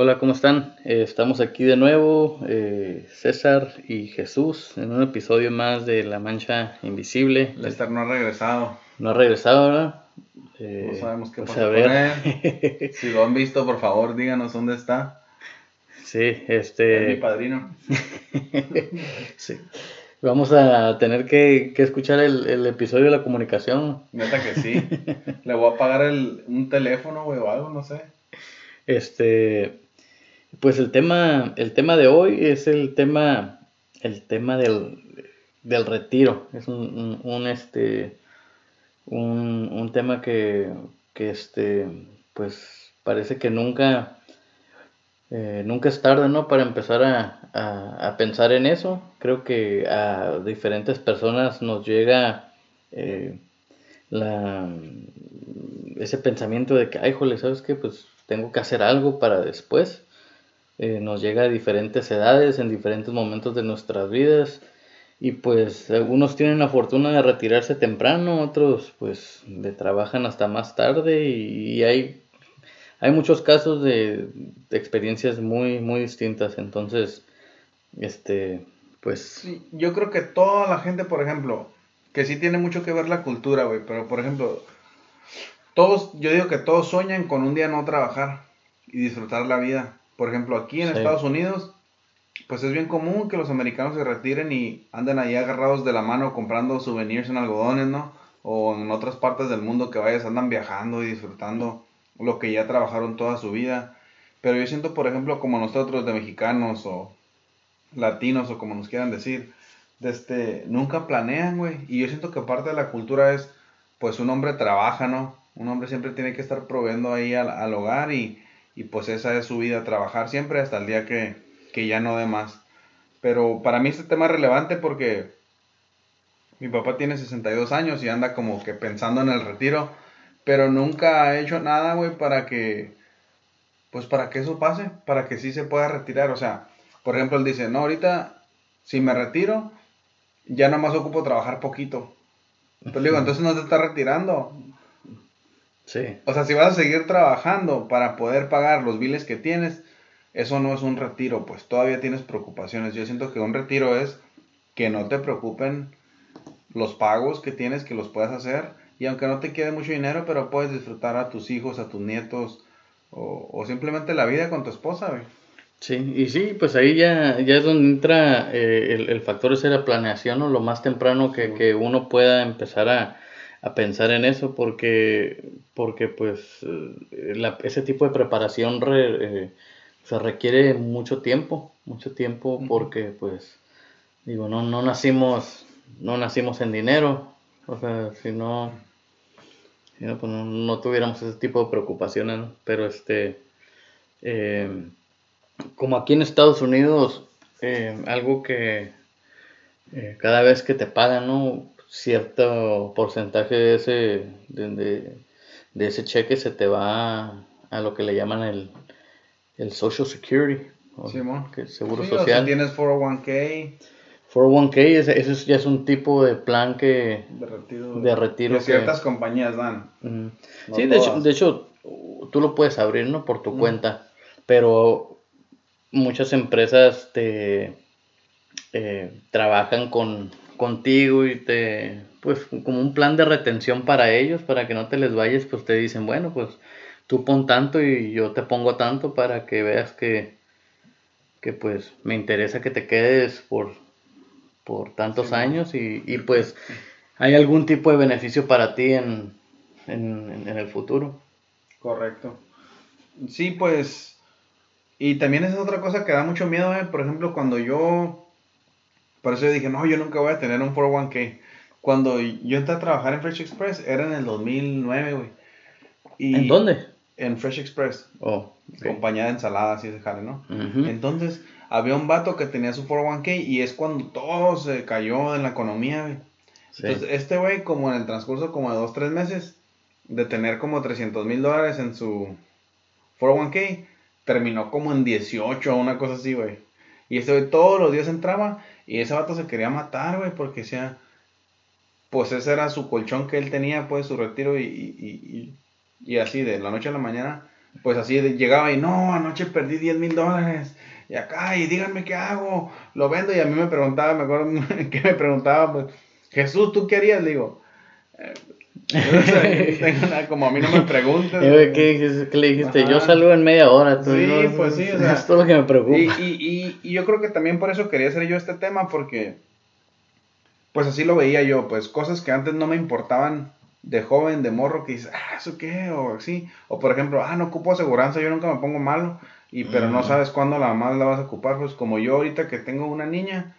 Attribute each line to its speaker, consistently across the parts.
Speaker 1: Hola, ¿cómo están? Eh, estamos aquí de nuevo, eh, César y Jesús, en un episodio más de La Mancha Invisible.
Speaker 2: Lester no ha regresado.
Speaker 1: No ha regresado, ¿verdad?
Speaker 2: Eh, no sabemos qué pasa con él. si lo han visto, por favor, díganos dónde está.
Speaker 1: Sí, este...
Speaker 2: Es mi padrino.
Speaker 1: sí. Vamos a tener que, escuchar el, episodio de la comunicación.
Speaker 2: Neta que sí. Le voy a pagar el, un teléfono, güey, o algo, no sé.
Speaker 1: Este, pues el tema, el tema de hoy es el tema, el tema del, retiro. Es un, este, un, tema que, este, pues parece que nunca, eh, nunca es tarde, ¿no? Para empezar a, pensar en eso. Creo que a diferentes personas nos llega eh, ese pensamiento de que, ay, jole, ¿sabes qué? Pues tengo que hacer algo para después. Eh, nos llega a diferentes edades, en diferentes momentos de nuestras vidas. Y pues algunos tienen la fortuna de retirarse temprano, otros pues de trabajan hasta más tarde y, hay, hay muchos casos de, experiencias muy, muy distintas. Entonces, este, pues...
Speaker 2: yo creo que toda la gente, por ejemplo, que sí tiene mucho que ver la cultura, güey, pero por ejemplo, todos, yo digo que todos sueñan con un día no trabajar y disfrutar la vida. Por ejemplo, aquí en Estados Unidos, pues es bien común que los americanos se retiren y anden ahí agarrados de la mano comprando souvenirs en algodones, ¿no? O en otras partes del mundo que vayas, andan viajando y disfrutando lo que ya trabajaron toda su vida. Pero yo siento, por ejemplo, como nosotros de mexicanos o latinos o como nos quieran decir, de este, nunca planean, güey. Y yo siento que parte de la cultura es, pues un hombre trabaja, ¿no? Un hombre siempre tiene que estar proveyendo ahí al hogar y, y pues esa es su vida, trabajar siempre hasta el día que, ya no dé más. Pero para mí este tema es relevante porque mi papá tiene 62 años y anda como que pensando en el retiro, pero nunca ha hecho nada, güey, para que, pues para que eso pase, para que sí se pueda retirar. O sea, por ejemplo, él dice, no, ahorita si me retiro, ya nomás ocupo trabajar poquito. Entonces digo, entonces no te estás retirando, o sea, si vas a seguir trabajando para poder pagar los biles que tienes, eso no es un retiro, pues todavía tienes preocupaciones. Yo siento que un retiro es que no te preocupen los pagos que tienes, que los puedas hacer. Y aunque no te quede mucho dinero, pero puedes disfrutar a tus hijos, a tus nietos, o, simplemente la vida con tu esposa, güey.
Speaker 1: Sí, y sí, pues ahí ya, ya es donde entra eh, el, el, factor de la planeación, o Lo más temprano que, que uno pueda empezar a, a pensar en eso porque, porque pues eh, ese tipo de preparación eh, se requiere mucho tiempo, mucho tiempo porque pues digo, no, no nacimos, no nacimos en dinero, o sea, si no, pues, no, tuviéramos ese tipo de preocupaciones, pero este, em, como aquí en Estados Unidos, em, algo que eh, cada vez que te pagan, ¿no? Cierto porcentaje de ese, de, ese cheque se te va a, lo que le llaman el, el Social Security.
Speaker 2: que seguro social. tienes 401k.
Speaker 1: 401k, ese, ya es un tipo de plan que
Speaker 2: de retiro, ciertas compañías dan.
Speaker 1: sí, de hecho, de hecho, tú lo puedes abrir ¿no? por tu cuenta, pero muchas empresas te eh, trabajan con contigo y te, pues como un plan de retención para ellos, para que no te les vayas, pues te dicen, bueno, pues tú pon tanto y yo te pongo tanto para que veas que, que pues me interesa que te quedes por, por tantos años y, y, pues hay algún tipo de beneficio para ti en, en, en el futuro.
Speaker 2: Correcto. Sí, pues, y también es otra cosa que da mucho miedo, ¿eh? por ejemplo, cuando yo por eso yo dije, no, yo nunca voy a tener un 401k. Cuando yo entré a trabajar en Fresh Express, era en el 2009, güey.
Speaker 1: ¿En dónde?
Speaker 2: En Fresh Express. Oh. Compañía de ensaladas y ese jale, ¿no? Entonces, había un vato que tenía su 401k y es cuando todo se cayó en la economía, güey. Entonces, este güey, como en el transcurso como de dos, tres meses, de tener como 300 mil dólares en su 401k, terminó como en 18 o una cosa así, güey. Y este güey todos los días entraba y ese vato se quería matar, güey, porque sea, pues ese era su colchón que él tenía, pues su retiro y, y, y, así de la noche a la mañana pues así llegaba y no, anoche perdí 10 mil dólares. Y acá, y díganme qué hago. Lo vendo y a mí me preguntaba, me acuerdo que me preguntaba, pues, Jesús, ¿tú qué harías? Le digo, como a mí no me preguntas.
Speaker 1: ¿Qué, le dijiste? Yo salgo en media hora.
Speaker 2: Tú, sí, pues sí. O sea,
Speaker 1: es todo lo que me preocupa.
Speaker 2: Y, y, y, yo creo que también por eso quería hacer yo este tema, porque pues así lo veía yo, pues cosas que antes no me importaban de joven, de morro, que dices, ah, ¿eso qué? O así. O por ejemplo, ah, no ocupo aseguranza, yo nunca me pongo malo, y pero no sabes cuándo la mamá la vas a ocupar, pues como yo ahorita que tengo una niña,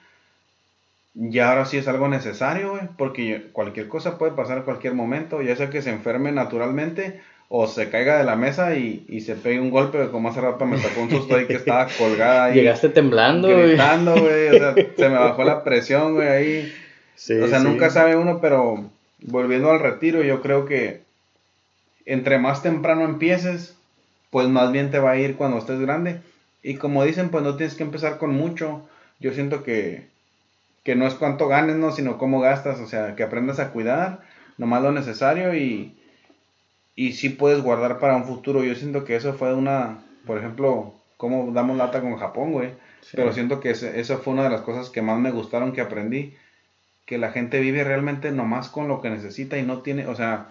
Speaker 2: ya ahora sí es algo necesario, güey, porque cualquier cosa puede pasar en cualquier momento, ya sea que se enferme naturalmente o se caiga de la mesa y, y se pegue un golpe, como hace rato me tocó un susto ahí que estaba colgada ahí.
Speaker 1: Llegaste temblando,
Speaker 2: Gritando, güey, o sea, se me bajó la presión, güey, ahí. o sea, nunca sabe uno, pero volviendo al retiro, yo creo que entre más temprano empieces, pues más bien te va a ir cuando estés grande. Y como dicen, pues no tienes que empezar con mucho. Yo siento que que no es cuánto ganes, ¿no? Sino cómo gastas, o sea, que aprendas a cuidar, nomás lo necesario y, y sí puedes guardar para un futuro. Yo siento que eso fue una, por ejemplo, cómo damos lata con Japón, güey. Pero siento que eso fue una de las cosas que más me gustaron que aprendí. Que la gente vive realmente nomás con lo que necesita y no tiene, o sea,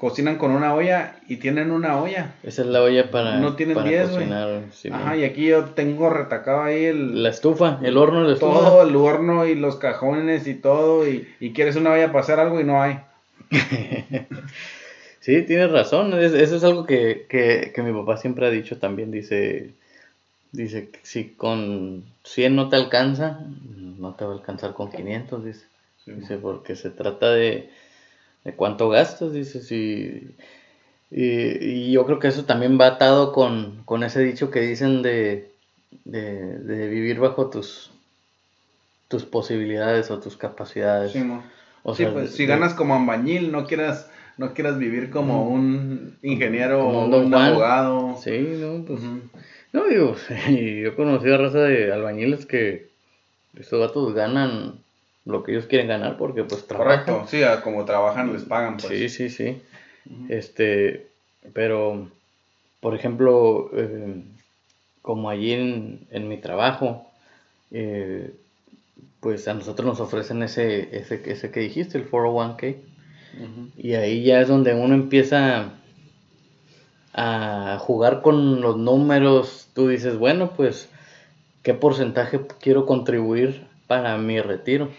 Speaker 2: cocinan con una olla y tienen una olla.
Speaker 1: Esa es la olla para,
Speaker 2: no tienen cocinar. Ajá, y aquí yo tengo retacado ahí el...
Speaker 1: La estufa, el horno de
Speaker 2: estufa. Todo, el horno y los cajones y todo, y, y quieres una olla para hacer algo y no hay.
Speaker 1: sí, tienes razón, eso es algo que, que, que mi papá siempre ha dicho también, dice... Dice, si con 100 no te alcanza, no te va a alcanzar con 500, dice. Dice, porque se trata de, de cuánto gastas, dices, y, y, yo creo que eso también va atado con, con ese dicho que dicen de, de, vivir bajo tus, tus posibilidades o tus capacidades.
Speaker 2: Sí, o sea, pues, si ganas como ambañil, no quieras no quieras vivir como un ingeniero o un, abogado.
Speaker 1: Sí, no, pues, no, digo, yo conocí a raza de albañiles que estos gatos ganan lo que ellos quieren ganar porque pues
Speaker 2: trabajan. Correcto, sí, como trabajan les pagan. Pues.
Speaker 1: Sí, sí, sí. Este, pero, por ejemplo, eh, como allí en, en mi trabajo, eh, pues a nosotros nos ofrecen ese, ese, ese que dijiste, el 401k. Y ahí ya es donde uno empieza a jugar con los números. Tú dices, bueno, pues, ¿qué porcentaje quiero contribuir para mi retiro?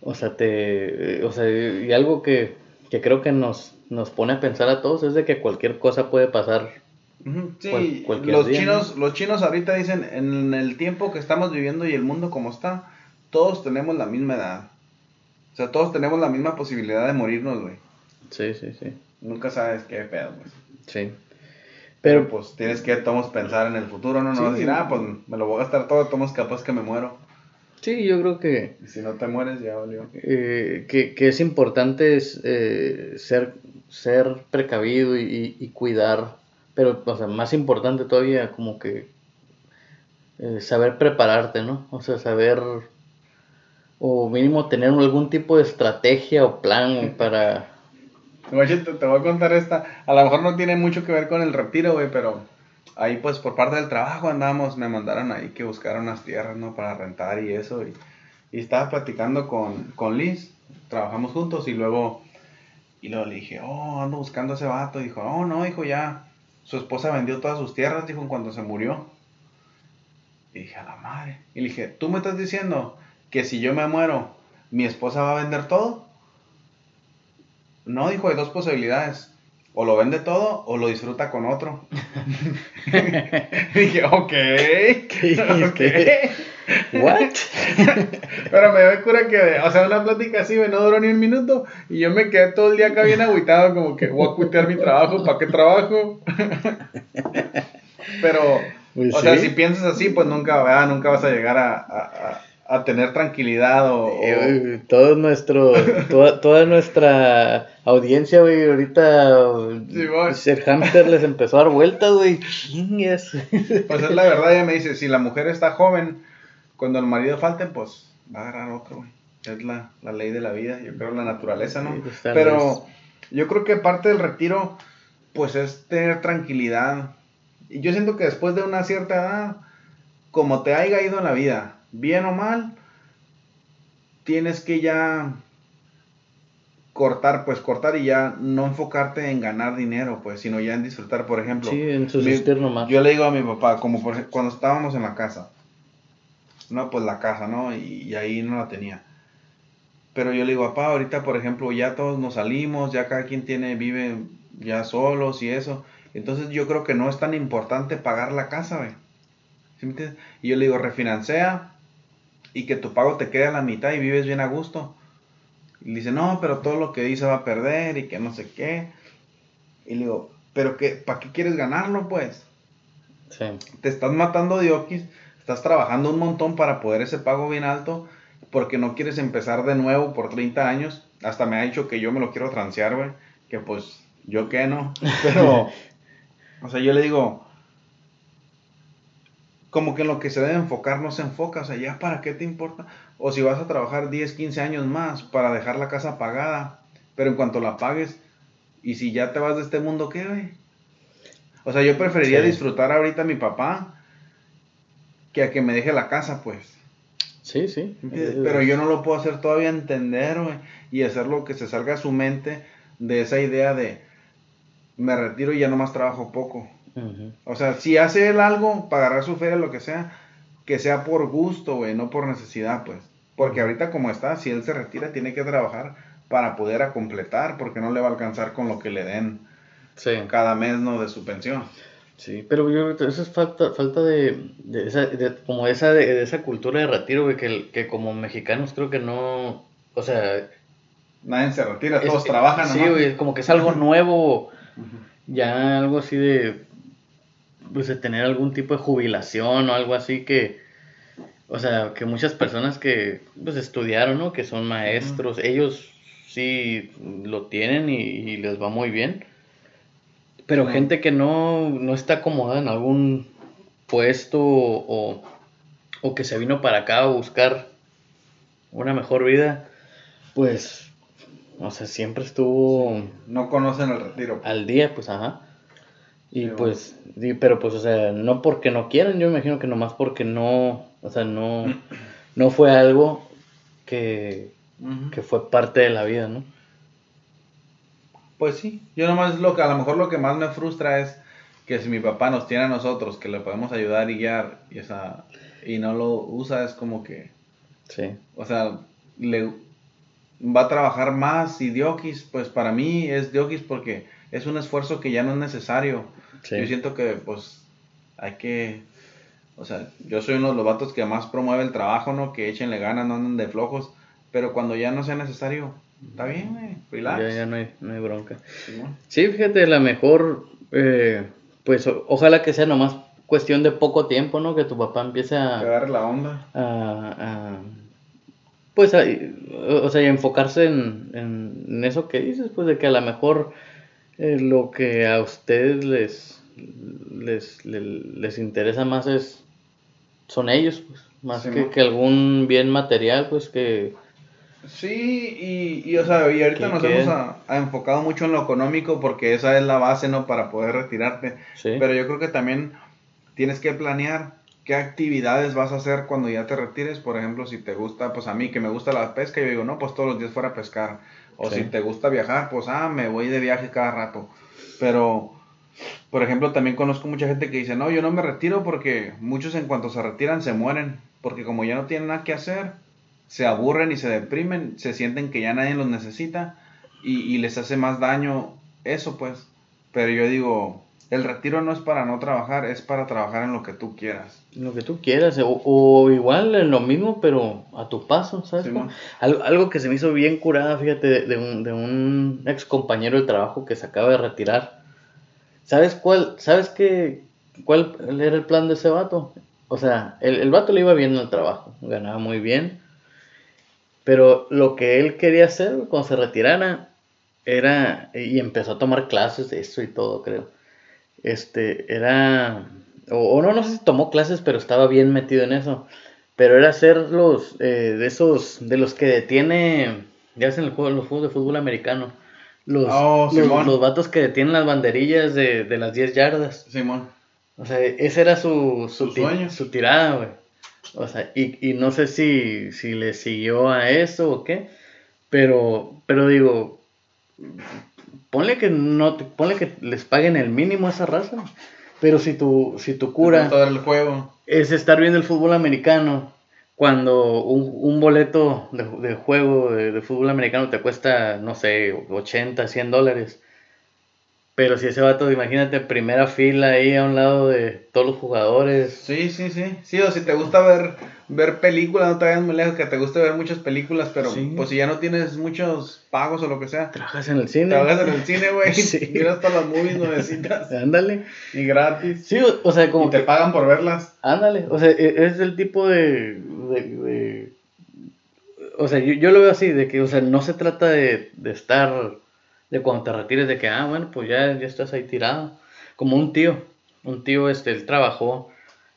Speaker 1: O sea, te, o sea, y algo que, creo que nos, nos pone a pensar a todos es de que cualquier cosa puede pasar.
Speaker 2: Sí, los chinos, los chinos ahorita dicen, en el tiempo que estamos viviendo y el mundo como está, todos tenemos la misma edad. O sea, todos tenemos la misma posibilidad de morirnos, güey.
Speaker 1: Sí, sí, sí.
Speaker 2: Nunca sabes qué pedo, güey.
Speaker 1: Sí.
Speaker 2: Pero, pues tienes que todos pensar en el futuro, ¿no? No decir, ah, pues me lo voy a gastar todo, todos capaz que me muero.
Speaker 1: Sí, yo creo que...
Speaker 2: si no te mueres ya valió.
Speaker 1: Eh, que, que, es importante es, eh, ser, ser precavido y, y, cuidar, pero o sea, más importante todavía como que eh, saber prepararte, ¿no? O sea, saber o mínimo tener algún tipo de estrategia o plan para...
Speaker 2: Oye, te, te voy a contar esta, a lo mejor no tiene mucho que ver con el retiro, güey, pero ahí pues por parte del trabajo andamos, me mandaron ahí que buscar unas tierras, ¿no? Para rentar y eso. Y, y estaba platicando con, con Liz, trabajamos juntos y luego, y luego le dije, oh, ando buscando a ese vato. Dijo, oh, no, hijo, ya, su esposa vendió todas sus tierras, dijo, cuando se murió. Y dije, a la madre. Y le dije, ¿tú me estás diciendo que si yo me muero, mi esposa va a vender todo? No, dijo, hay dos posibilidades o lo vende todo o lo disfruta con otro. dije, ok. ¿Qué
Speaker 1: ¿What?
Speaker 2: Pero me doy cura que, o sea, una plática así, no duró ni un minuto y yo me quedé todo el día acá bien agüitado, como que voy a cuitear mi trabajo, ¿para qué trabajo? Pero, pues o sea, si piensas así, pues nunca, nunca vas a llegar a a tener tranquilidad o...
Speaker 1: Eh, todo nuestro, toda, toda nuestra audiencia, güey, ahorita ser hamster les empezó a dar vueltas, güey.
Speaker 2: Pues es la verdad, ella me dice, si la mujer está joven, cuando el marido falte, pues va a agarrar otro, güey. Es la, la ley de la vida, yo creo la naturaleza, ¿no? Pero yo creo que parte del retiro pues es tener tranquilidad. Y yo siento que después de una cierta edad, como te haya ido en la vida, bien o mal, tienes que ya cortar, pues cortar y ya no enfocarte en ganar dinero, pues, sino ya en disfrutar, por ejemplo.
Speaker 1: Sí, en subsistir nomás.
Speaker 2: Yo le digo a mi papá, como por, cuando estábamos en la casa, no, pues la casa, ¿no? Y, y ahí no la tenía. Pero yo le digo, papá, ahorita, por ejemplo, ya todos nos salimos, ya cada quien tiene, vive ya solos y eso. Entonces yo creo que no es tan importante pagar la casa, güey. ¿Sí me entiendes? Y yo le digo, refinancia y que tu pago te quede a la mitad y vives bien a gusto. Y dice, no, pero todo lo que dice va a perder y que no sé qué. Y le digo, pero qué, ¿para qué quieres ganarlo, pues?
Speaker 1: Sí.
Speaker 2: Te estás matando de okis, estás trabajando un montón para poder ese pago bien alto, porque no quieres empezar de nuevo por 30 años. Hasta me ha dicho que yo me lo quiero transear, güey. Que pues, yo qué no. Pero, o sea, yo le digo, como que en lo que se debe enfocar no se enfoca. O sea, ya para qué te importa. O si vas a trabajar 10, 15 años más para dejar la casa pagada. Pero en cuanto la pagues, y si ya te vas de este mundo, ¿qué, güey? O sea, yo preferiría
Speaker 1: Sí.
Speaker 2: disfrutar ahorita a mi papá que a que me deje la casa, pues.
Speaker 1: Sí, sí.
Speaker 2: Pero yo no lo puedo hacer todavía entender, güey. Y hacer lo que se salga a su mente de esa idea de me retiro y ya nomás trabajo poco. O sea, si hace él algo para agarrar su feria, lo que sea, que sea por gusto, güey, no por necesidad, pues. Porque ahorita como está, si él se retira, tiene que trabajar para poder a completar, porque no le va a alcanzar con lo que le den
Speaker 1: Sí.
Speaker 2: cada mes, ¿no? De su pensión.
Speaker 1: Sí, pero yo creo que eso es falta, falta de, de esa, de- como esa, de, de esa cultura de retiro, güey, que, que como mexicanos creo que no, o sea...
Speaker 2: Nadie se retira,
Speaker 1: es-
Speaker 2: todos trabajan,
Speaker 1: Sí, güey, como que es algo nuevo, ya algo así de, pues de tener algún tipo de jubilación o algo así que, o sea, que muchas personas que, pues estudiaron, ¿no? Que son maestros, ellos sí lo tienen y, y les va muy bien. Pero gente que no, no está acomodada en algún puesto o, o que se vino para acá a buscar una mejor vida, pues, o sea, siempre estuvo
Speaker 2: No conocen el retiro.
Speaker 1: al día, pues, ajá. Y pues, sí, pero pues, o sea, no porque no quieran, yo me imagino que nomás porque no, o sea, no, no fue algo que, que fue parte de la vida, ¿no?
Speaker 2: Pues sí, yo nomás lo que a lo mejor lo que más me frustra es que si mi papá nos tiene a nosotros, que le podemos ayudar y guiar, y, esa, y no lo usa, es como que,
Speaker 1: Sí,
Speaker 2: o sea, le va a trabajar más y diokis, pues para mí es diokis porque es un esfuerzo que ya no es necesario.
Speaker 1: Sí.
Speaker 2: Yo siento que pues hay que, o sea, yo soy uno de los vatos que más promueve el trabajo, ¿no? Que échenle ganas, no anden de flojos, pero cuando ya no sea necesario, está bien, güey, relax.
Speaker 1: Ya, ya no hay, no hay bronca.
Speaker 2: Simón.
Speaker 1: Sí, fíjate, la mejor, eh, pues, o- ojalá que sea nomás cuestión de poco tiempo, ¿no? Que tu papá empiece a,
Speaker 2: agarre la onda.
Speaker 1: a- a- pues, a- o sea, y enfocarse en, en, en eso que dices, pues, de que a lo mejor eh, lo que a ustedes les, les, le- les, interesa más es, son ellos, pues, más
Speaker 2: Sí,
Speaker 1: que, que algún bien material, pues, que,
Speaker 2: Sí, y, y, o sea, y ahorita
Speaker 1: Que
Speaker 2: nos hemos a- a enfocado mucho en lo económico porque esa es la base, ¿no? Para poder retirarte.
Speaker 1: sí,
Speaker 2: Pero yo creo que también tienes que planear qué actividades vas a hacer cuando ya te retires. Por ejemplo, si te gusta, pues a mí que me gusta la pesca, yo digo, no, pues todos los días fuera a pescar. O
Speaker 1: Sí.
Speaker 2: si te gusta viajar, pues, ah, me voy de viaje cada rato. Pero, por ejemplo, también conozco mucha gente que dice, no, yo no me retiro porque muchos en cuanto se retiran se mueren. Porque como ya no tienen nada que hacer, se aburren y se deprimen, se sienten que ya nadie los necesita y, y les hace más daño eso, pues. Pero yo digo, el retiro no es para no trabajar, es para trabajar en lo que tú quieras.
Speaker 1: lo que tú quieras, o, o igual en lo mismo, pero a tu paso, ¿sabes?
Speaker 2: Sí,
Speaker 1: algo, algo que se me hizo bien curada, fíjate, de, de un, de un ex compañero de trabajo que se acaba de retirar. ¿Sabes cuál? ¿Sabes qué? ¿Cuál era el plan de ese vato? O sea, el, el vato le iba bien en el trabajo, ganaba muy bien. Pero lo que él quería hacer cuando se retirara era, y empezó a tomar clases de eso y todo, creo. Este, era, o, o no, no sé si tomó clases, pero estaba bien metido en eso. Pero era hacer los, eh, de esos, de los que detiene, ya hacen el juego, los juegos de fútbol americano. Los,
Speaker 2: Oh,
Speaker 1: los, los vatos que tienen las banderillas de, de las 10 yardas.
Speaker 2: Simón.
Speaker 1: O sea, ese era su, su,
Speaker 2: Su
Speaker 1: ti-
Speaker 2: sueño.
Speaker 1: su tirada, güey. O sea, y, y no sé si, si le siguió a eso o qué, pero, pero digo, ponle que no, te- ponle que les paguen el mínimo a esa raza, pero si tu, si tu cura
Speaker 2: el juego.
Speaker 1: es estar viendo el fútbol americano cuando un, un boleto de, de juego de, de fútbol americano te cuesta, no sé, 80, 100 dólares. Pero si ese vato, imagínate, primera fila ahí a un lado de todos los jugadores.
Speaker 2: Sí, sí, sí. Sí, o si te gusta ver, ver películas, no te vayas muy lejos, que te guste ver muchas películas, pero
Speaker 1: Sí.
Speaker 2: pues si ya no tienes muchos pagos o lo que sea,
Speaker 1: Trabajas en el cine.
Speaker 2: trabajas en el cine, güey,
Speaker 1: Sí.
Speaker 2: miras todas las movies nuevecitas
Speaker 1: Ándale.
Speaker 2: y gratis.
Speaker 1: Sí, o, o sea, como
Speaker 2: y te pagan por verlas.
Speaker 1: Ándale, o sea, e- es el tipo de, de- de- o sea, yo, yo lo veo así, de que, o sea, no se trata de, de estar, de cuando te retires, de que, ah, bueno, pues ya, ya estás ahí tirado. Como un tío, un tío, este, él trabajó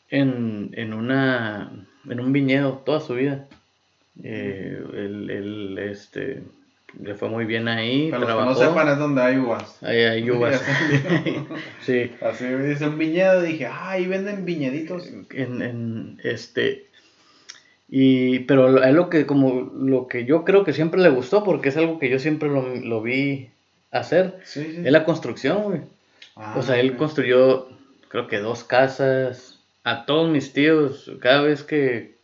Speaker 1: en, en una, en un viñedo toda su vida. Eh, él, él, este, le fue muy bien ahí,
Speaker 2: Para los que
Speaker 1: trabajó.
Speaker 2: no sepan, es donde hay uvas.
Speaker 1: Ahí hay uvas. sí.
Speaker 2: Así dice un viñedo, dije, ah, ahí venden viñeditos.
Speaker 1: en, en, este y pero él lo que como lo que yo creo que siempre le gustó porque es algo que yo siempre lo, lo vi hacer
Speaker 2: Sí, sí.
Speaker 1: es la construcción güey
Speaker 2: Ah,
Speaker 1: o sea él construyó creo que dos casas a todos mis tíos cada vez que,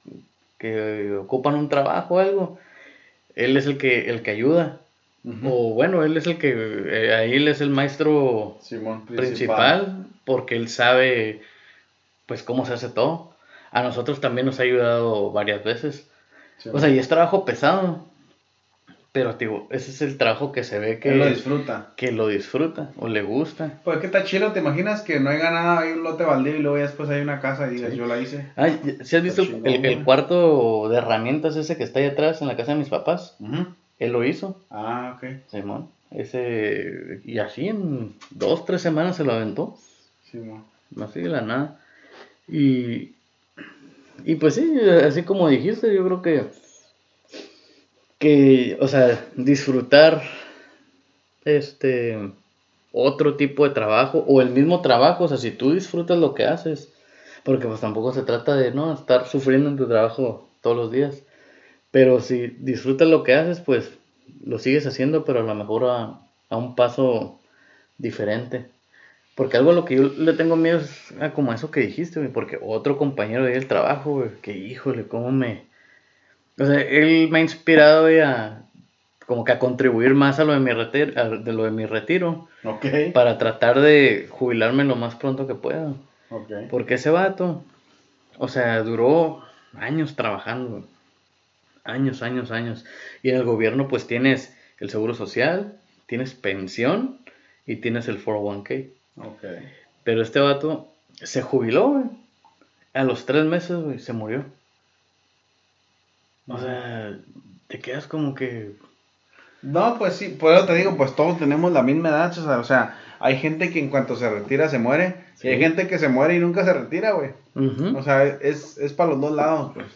Speaker 1: que ocupan un trabajo o algo él es el que el que ayuda o bueno él es el que eh, ahí él es el maestro
Speaker 2: Simón,
Speaker 1: principal porque él sabe pues cómo se hace todo. A nosotros también nos ha ayudado varias veces. O sea, y es trabajo pesado. Pero digo, ese es el trabajo que se ve que
Speaker 2: Él lo disfruta.
Speaker 1: que lo disfruta o le gusta.
Speaker 2: Pues qué está chido, ¿te imaginas que no haya nada, hay un lote baldío y luego ya después hay una casa y digas, yo la hice?
Speaker 1: Ay, ¿sí has visto el, el cuarto de herramientas ese que está ahí atrás en la casa de mis papás?
Speaker 2: Ujú.
Speaker 1: Él lo hizo,
Speaker 2: Ah, ok.
Speaker 1: Simón. Ese, y así en dos, tres semanas se lo aventó.
Speaker 2: Simón.
Speaker 1: así de la nada. Y, y pues sí, así como dijiste, yo creo que, que, o sea, disfrutar este otro tipo de trabajo o el mismo trabajo, o sea, si tú disfrutas lo que haces, porque pues tampoco se trata de no estar sufriendo en tu trabajo todos los días, pero si disfrutas lo que haces, pues lo sigues haciendo, pero a lo mejor a, a un paso diferente. Porque algo a lo que yo le tengo miedo es a como eso que dijiste, porque otro compañero de del trabajo, que híjole, cómo me... O sea, él me ha inspirado, a como que a contribuir más a lo de mi retiro, a- de lo de mi retiro, para tratar de jubilarme lo más pronto que pueda. Porque ese vato, o sea, duró años trabajando, años, años, años. Y en el gobierno pues tienes el seguro social, tienes pensión y tienes el 401k.
Speaker 2: Ok.
Speaker 1: Pero este vato se jubiló, güey. A los tres meses, güey, se murió. O sea, te quedas como que...
Speaker 2: No, pues sí, por eso te digo, pues todos tenemos la misma edad, o sea, o sea, hay gente que en cuanto se retira se muere,
Speaker 1: Sí.
Speaker 2: y hay gente que se muere y nunca se retira, güey. O sea, es, es para los dos lados, pues.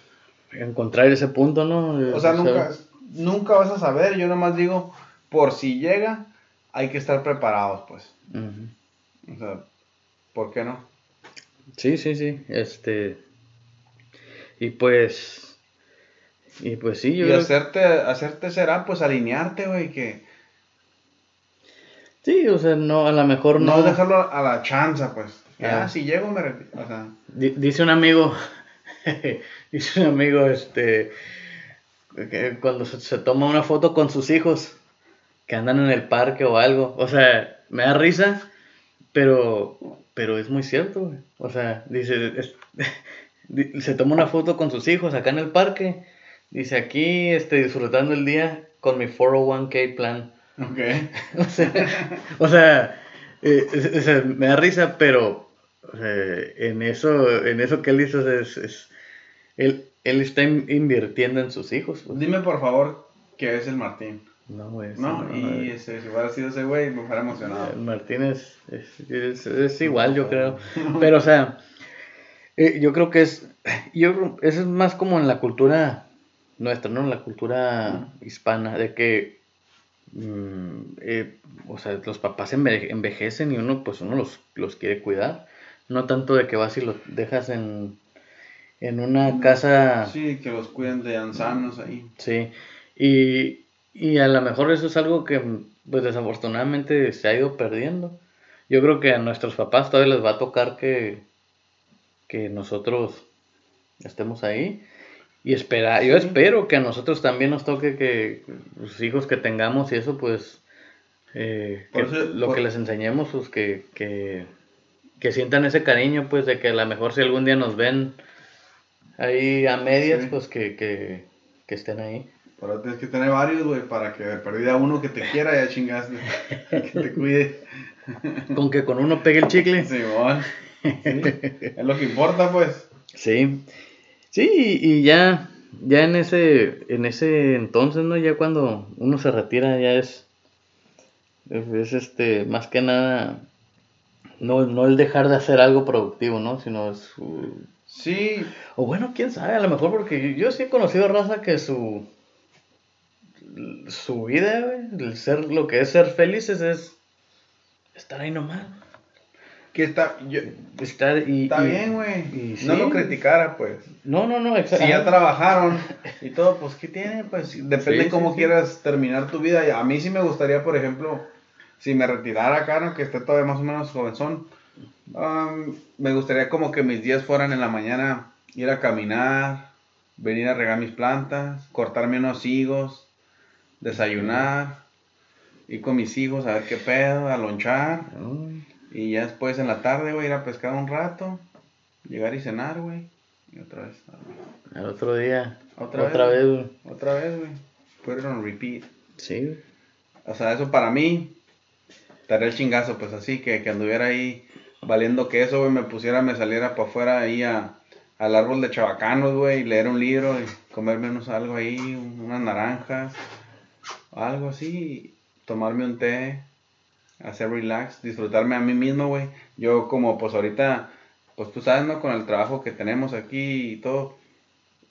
Speaker 1: Encontrar ese punto, ¿no?
Speaker 2: O sea, nunca, nunca vas a saber, yo nomás digo, por si llega, hay que estar preparados, pues. O sea, ¿por qué no?
Speaker 1: Sí, sí, sí. Este. Y pues. Y pues sí, yo.
Speaker 2: Y
Speaker 1: creo-
Speaker 2: hacerte, hacerte será, pues, alinearte, güey, que
Speaker 1: Sí, o sea, no, a lo mejor no.
Speaker 2: no dejarlo a la chanza, pues. Que,
Speaker 1: Ah.
Speaker 2: ah, si llego me o sea,
Speaker 1: Di- Dice un amigo. dice un amigo, este. Que cuando se, se toma una foto con sus hijos. Que andan en el parque o algo. O sea, me da risa. Pero. Pero es muy cierto, güey. O sea, dice. es- se toma una foto con sus hijos acá en el parque. Dice aquí, este, disfrutando el día con mi 401k plan.
Speaker 2: ok.
Speaker 1: O sea, o sea, eh, es- o sea, me da risa, pero en eso, en eso que él hizo es, es- él, él está in- invirtiendo en sus hijos. pues.
Speaker 2: Dime, por favor, que es el Martín.
Speaker 1: No, güey.
Speaker 2: No,
Speaker 1: no,
Speaker 2: y ese, si hubiera sido ese güey, me hubiera emocionado.
Speaker 1: eh, Martín es, es, es- es igual, yo creo. Pero, o sea, eh, yo creo que es, yo eso es más como en la cultura nuestra, ¿no? La cultura hispana, de que mm, eh, o sea, los papás envejecen y uno, pues uno los, los quiere cuidar. No tanto de que vas y los dejas en, en una casa...
Speaker 2: Sí, que los cuiden de ancianos ahí.
Speaker 1: Sí, y, y a lo mejor eso es algo que, pues desafortunadamente, se ha ido perdiendo. Yo creo que a nuestros papás todavía les va a tocar que, que nosotros estemos ahí. Y espera, yo espero que a nosotros también nos toque que los hijos que tengamos y eso, pues, eh, lo que les enseñemos, pues que, que, que, sientan ese cariño, pues, de que a lo mejor si algún día nos ven ahí a medias, pues que, que, que estén ahí.
Speaker 2: Pero tienes que tener varios, güey, para que perdida uno que te quiera, ya chingaste, que te cuide.
Speaker 1: Con que con uno pegue el chicle.
Speaker 2: Sí, bueno. es lo que importa, pues.
Speaker 1: Sí. Sí, y ya, ya en ese, en ese entonces, ¿no? Ya cuando uno se retira, ya es, es, este, más que nada, no, no el dejar de hacer algo productivo, ¿no? Sino es...
Speaker 2: sí.
Speaker 1: O bueno, quién sabe, a lo mejor porque yo sí he conocido raza que su, su vida, el ser, lo que es ser felices es estar ahí nomás.
Speaker 2: Que está, yo,
Speaker 1: estar y,
Speaker 2: está bien, güey. No lo criticara, pues.
Speaker 1: No, no, no,
Speaker 2: exacto. Si ya trabajaron y todo, pues, ¿qué tiene? Pues depende de cómo quieras terminar tu vida. A mí sí me gustaría, por ejemplo, si me retirara acá, ¿no? Que esté todavía más o menos jovenzón. Um, me gustaría como que mis días fueran en la mañana ir a caminar, venir a regar mis plantas, cortarme unos higos, desayunar, ir con mis hijos a ver qué pedo, a lonchar. Y ya después en la tarde, güey, ir a pescar un rato, llegar y cenar, güey. Y otra vez.
Speaker 1: El otro día.
Speaker 2: Otra, vez, güey. Otra vez, güey. Put it on repeat.
Speaker 1: Sí.
Speaker 2: O sea, eso para mí, estaría el chingazo, pues así, que, que anduviera ahí valiendo que eso, güey, me pusiera, me saliera para afuera ahí a, al árbol de chabacanos, güey, y leer un libro y comerme unos algo ahí, unas naranjas, algo así, tomarme un té, hacer relax, disfrutarme a mí mismo, güey. Yo como pues ahorita, pues tú sabes, ¿no? Con el trabajo que tenemos aquí y todo,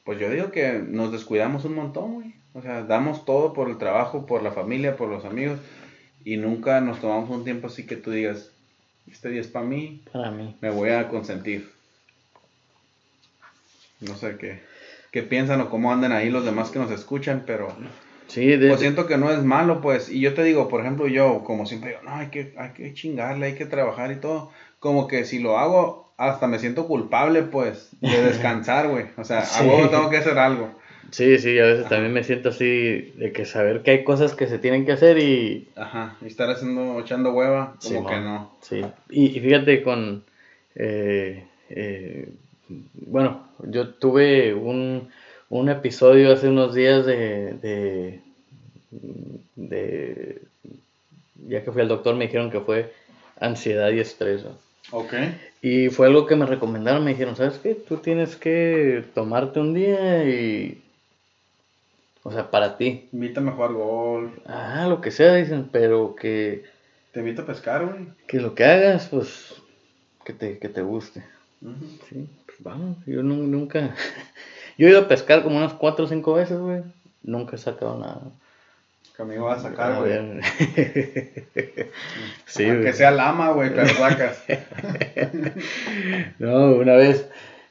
Speaker 2: pues yo digo que nos descuidamos un montón, güey. O sea, damos todo por el trabajo, por la familia, por los amigos y nunca nos tomamos un tiempo así que tú digas, este día es para mí,
Speaker 1: para mí.
Speaker 2: Me voy a consentir. No sé qué, qué piensan o cómo andan ahí los demás que nos escuchan, pero
Speaker 1: Sí,
Speaker 2: Pues siento que no es malo, pues. Y yo te digo, por ejemplo, yo, como siempre digo, no, hay que, hay que chingarle, hay que trabajar y todo. Como que si lo hago, hasta me siento culpable, pues, de descansar, güey. O sea, a huevo tengo que hacer algo.
Speaker 1: Sí, sí, a veces también me siento así, de que saber que hay cosas que se tienen que hacer y...
Speaker 2: Ajá, y estar haciendo, echando hueva, como que no.
Speaker 1: Sí, y, fíjate con... Eh, eh, bueno, yo tuve un un episodio hace unos días de, de, ya que fui al doctor me dijeron que fue ansiedad y estrés.
Speaker 2: Ok.
Speaker 1: Y fue algo que me recomendaron, me dijeron, ¿sabes qué? Tú tienes que tomarte un día y... O sea, para ti.
Speaker 2: Invítame a jugar golf.
Speaker 1: Ah, lo que sea, dicen, pero que...
Speaker 2: Te invito a pescar, güey.
Speaker 1: Que lo que hagas, pues, que te, que te guste. Sí, pues vamos, yo nunca... Yo he ido a pescar como unas cuatro o cinco veces, güey. Nunca he sacado nada.
Speaker 2: Que me iba a sacar, güey. sí, Aunque sea lama, güey, pero sacas.
Speaker 1: no, una vez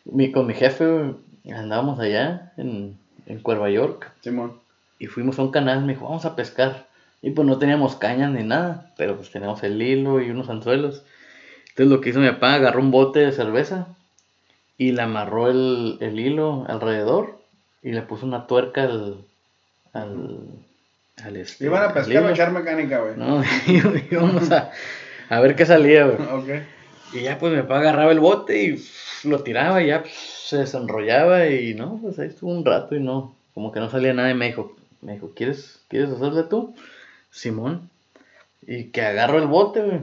Speaker 1: mi, con mi jefe, andábamos allá en, en Cuerva York.
Speaker 2: Simón.
Speaker 1: Y fuimos a un canal, me dijo, vamos a pescar. Y pues no teníamos cañas ni nada, pero pues teníamos el hilo y unos anzuelos. Entonces lo que hizo mi papá, agarró un bote de cerveza y le amarró el, hilo alrededor y le puso una tuerca al. al, al este,
Speaker 2: Iban a pescar o echar mecánica, güey.
Speaker 1: No, íbamos a, a ver qué salía, güey. Y ya pues mi papá agarraba el bote y lo tiraba y ya pues, se desenrollaba y no, pues ahí estuvo un rato y no, como que no salía nada y me dijo, me dijo, ¿quieres, ¿quieres hacerle tú? Simón. Y que agarro el bote, güey.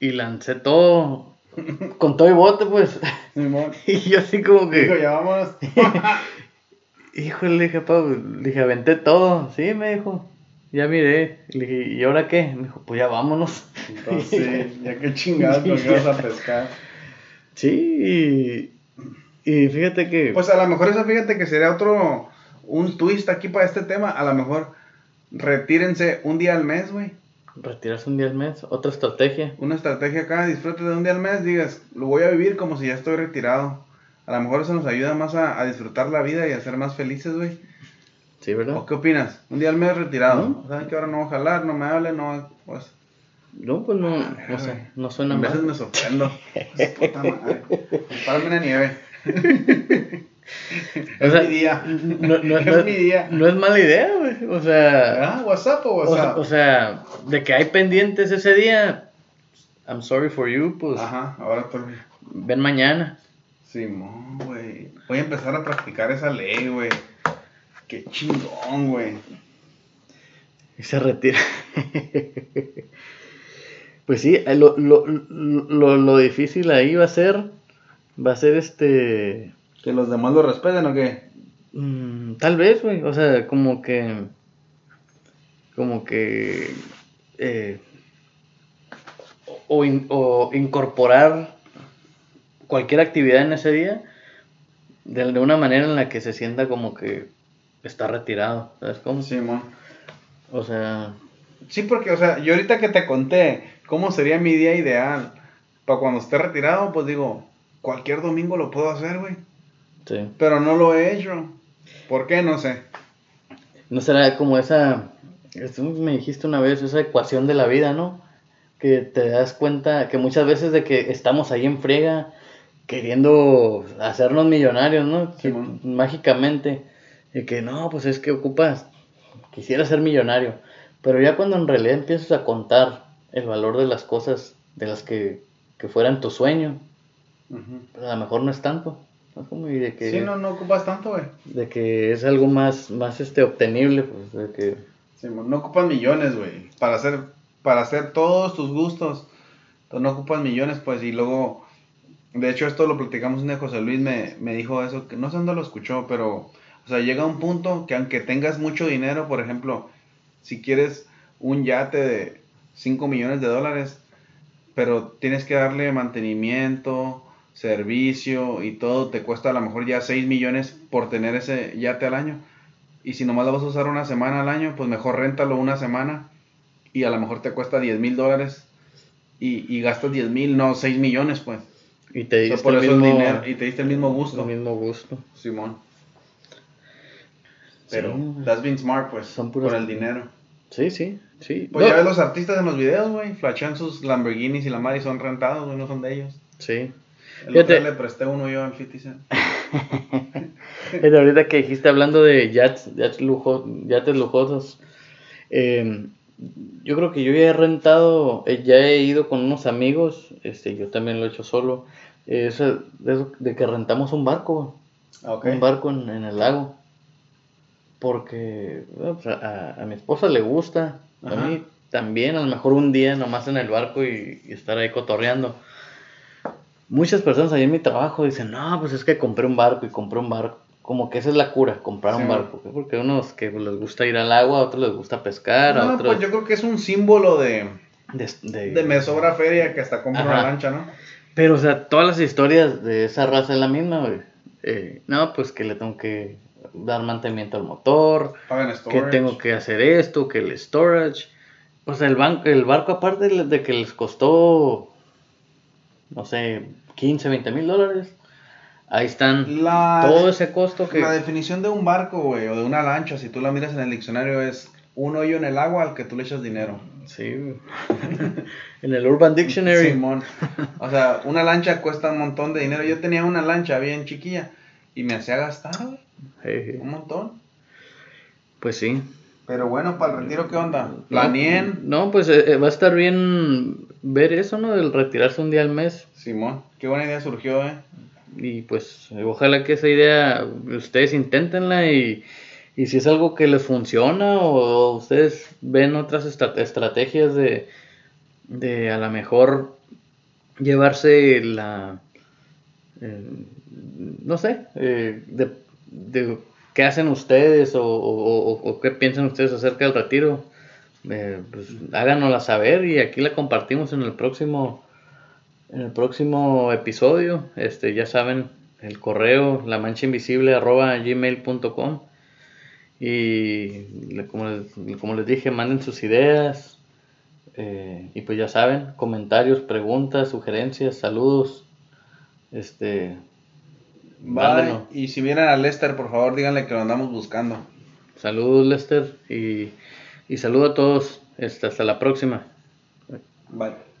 Speaker 1: Y lancé todo con todo y bote, pues. y yo así como que.
Speaker 2: Dijo, ya vámonos.
Speaker 1: Híjole, le dije, le dije, aventé todo. Sí, me dijo. Ya miré. Le dije, ¿y ahora qué? Me dijo, pues ya vámonos.
Speaker 2: Entonces, sí, ya qué chingados nos ibas a pescar.
Speaker 1: Sí, y, y fíjate que.
Speaker 2: Pues a lo mejor eso, fíjate que sería otro. Un twist aquí para este tema. A lo mejor retírense un día al mes, güey.
Speaker 1: Retirarse un día al mes, otra estrategia.
Speaker 2: Una estrategia acá, disfrute de un día al mes, digas, lo voy a vivir como si ya estoy retirado. A lo mejor eso nos ayuda más a, a disfrutar la vida y a ser más felices, güey.
Speaker 1: Sí, ¿verdad?
Speaker 2: ¿O qué opinas? Un día al mes retirado.
Speaker 1: Ujú.
Speaker 2: ¿Saben que ahora no voy a jalar, no me hablen, no... Pues,
Speaker 1: No, pues no,
Speaker 2: Ah,
Speaker 1: no sé, no suena
Speaker 2: a veces
Speaker 1: mal.
Speaker 2: me sorprendo. Puta madre. Párame una nieve.
Speaker 1: O sea,
Speaker 2: es mi día.
Speaker 1: No, no-
Speaker 2: es
Speaker 1: no-
Speaker 2: mi día.
Speaker 1: no es mala idea, güey. O sea,
Speaker 2: Ah, WhatsApp o WhatsApp.
Speaker 1: o sea, de que hay pendientes ese día, I'm sorry for you, pues
Speaker 2: Ajá, ahora tú.
Speaker 1: ven mañana.
Speaker 2: Simón, güey. Voy a empezar a practicar esa ley, güey. Qué chingón, güey.
Speaker 1: Y se retira. pues sí, lo, lo, lo, lo difícil ahí va a ser, va a ser este,
Speaker 2: ¿Que los demás lo respeten o qué?
Speaker 1: mm, tal vez, güey, o sea, como que, como que, eh, o, in- o incorporar cualquier actividad en ese día de, de una manera en la que se sienta como que está retirado, ¿sabes cómo?
Speaker 2: Simón.
Speaker 1: O sea,
Speaker 2: Sí, porque, o sea, yo ahorita que te conté cómo sería mi día ideal para cuando esté retirado, pues digo, cualquier domingo lo puedo hacer, güey.
Speaker 1: sí.
Speaker 2: Pero no lo he hecho. ¿Por qué? No sé.
Speaker 1: ¿No será como esa, me dijiste una vez, esa ecuación de la vida, ¿no? Que te das cuenta que muchas veces de que estamos ahí en friega queriendo hacernos millonarios, ¿no? Mágicamente, y que no, pues es que ocupas, quisiera ser millonario, pero ya cuando en realidad empiezas a contar el valor de las cosas de las que, que fueran tu sueño, a lo mejor no es tanto, ¿no? Como y de que
Speaker 2: Sí, no, no ocupas tanto, güey.
Speaker 1: de que es algo más, más este obtenible, pues de que
Speaker 2: Simón, no ocupas millones, güey. Para hacer, para hacer todos tus gustos. Entonces no ocupas millones, pues. Y luego, de hecho, esto lo platicamos un día. José Luis me, me dijo eso, que no sé dónde lo escuchó, pero, o sea, llega un punto que aunque tengas mucho dinero, por ejemplo, si quieres un yate de 5 millones de dólares, pero tienes que darle mantenimiento, servicio y todo, te cuesta a lo mejor ya 6 millones por tener ese yate al año. Y si nomás lo vas a usar una semana al año, pues mejor réntalo una semana y a lo mejor te cuesta 10 mil dólares y, y gastas 10 mil, no 6 millones, pues.
Speaker 1: y te
Speaker 2: O sea,
Speaker 1: diste
Speaker 2: por
Speaker 1: el
Speaker 2: eso el
Speaker 1: mismo,
Speaker 2: dinero y te diste el mismo gusto.
Speaker 1: el mismo gusto.
Speaker 2: Simón. Pero,
Speaker 1: Sí.
Speaker 2: that's been smart, pues,
Speaker 1: Son puros-
Speaker 2: por el dinero.
Speaker 1: Sí, sí, sí.
Speaker 2: Pues
Speaker 1: No,
Speaker 2: ya ves los artistas en los videos, güey, flashean sus Lamborghinis y la madre y son rentados, güey, no son de ellos.
Speaker 1: Sí.
Speaker 2: El otro le presté uno yo al 50 Cent.
Speaker 1: Fíjate, ahorita que dijiste hablando de yates, yates, lujo, yates lujosos, eh, yo creo que yo ya he rentado, eh, ya he ido con unos amigos, este, yo también lo he hecho solo, eh, eso, de, eso- de que rentamos un barco,
Speaker 2: Ok.
Speaker 1: un barco en, en el lago, porque bueno, pues, a, a mi esposa le gusta, a mí también, a lo mejor un día nomás en el barco y, y estar ahí cotorreando. Muchas personas ahí en mi trabajo dicen, no, pues es que compré un barco y compré un barco. Como que esa es la cura, comprar
Speaker 2: Sí.
Speaker 1: un barco. Porque a unos que les gusta ir al agua, a otros les gusta pescar, a
Speaker 2: No,
Speaker 1: otros...
Speaker 2: pues yo creo que es un símbolo de,
Speaker 1: de- de-
Speaker 2: de me sobra feria que hasta compra una lancha, ¿no?
Speaker 1: Pero, o sea, todas las historias de esa raza es la misma, güey. Eh, no, pues que le tengo que dar mantenimiento al motor, que tengo que hacer esto, que el storage. O sea, el, ban- el barco aparte de que les costó, no sé, 15, 20 mil dólares. Ahí están
Speaker 2: La,
Speaker 1: todo ese costo que...
Speaker 2: la definición de un barco, güey, o de una lancha, si tú la miras en el diccionario, es un hoyo en el agua al que tú le echas dinero.
Speaker 1: Sí, güey. en el Urban Dictionary.
Speaker 2: Simón. O sea, una lancha cuesta un montón de dinero. Yo tenía una lancha bien chiquilla y me hacía gastar, güey,
Speaker 1: Jeje.
Speaker 2: un montón.
Speaker 1: Pues sí.
Speaker 2: Pero bueno, para el retiro, ¿qué onda? Planeen.
Speaker 1: No, pues eh, eh, va a estar bien ver eso, ¿no? Del retirarse un día al mes.
Speaker 2: Simón, qué buena idea surgió, eh.
Speaker 1: Y pues ojalá que esa idea ustedes inténtenla y, y si es algo que les funciona o, ustedes ven otras estra- estrategias de, de a lo mejor llevarse la... eh, no sé, eh, de, de qué hacen ustedes o, o- o- o qué piensan ustedes acerca del retiro, eh, pues háganosla saber y aquí la compartimos en el próximo en el próximo episodio. Este, ya saben, el correo la mancha invisible arroba gmail.com Y como les, como les dije, manden sus ideas. Eh, y pues ya saben, comentarios, preguntas, sugerencias, saludos. Este.
Speaker 2: Bye. Y si vienen a Lester, por favor, díganle que lo andamos buscando.
Speaker 1: Saludos, Lester. Y, y saludo a todos. Hasta la próxima.
Speaker 2: Bye.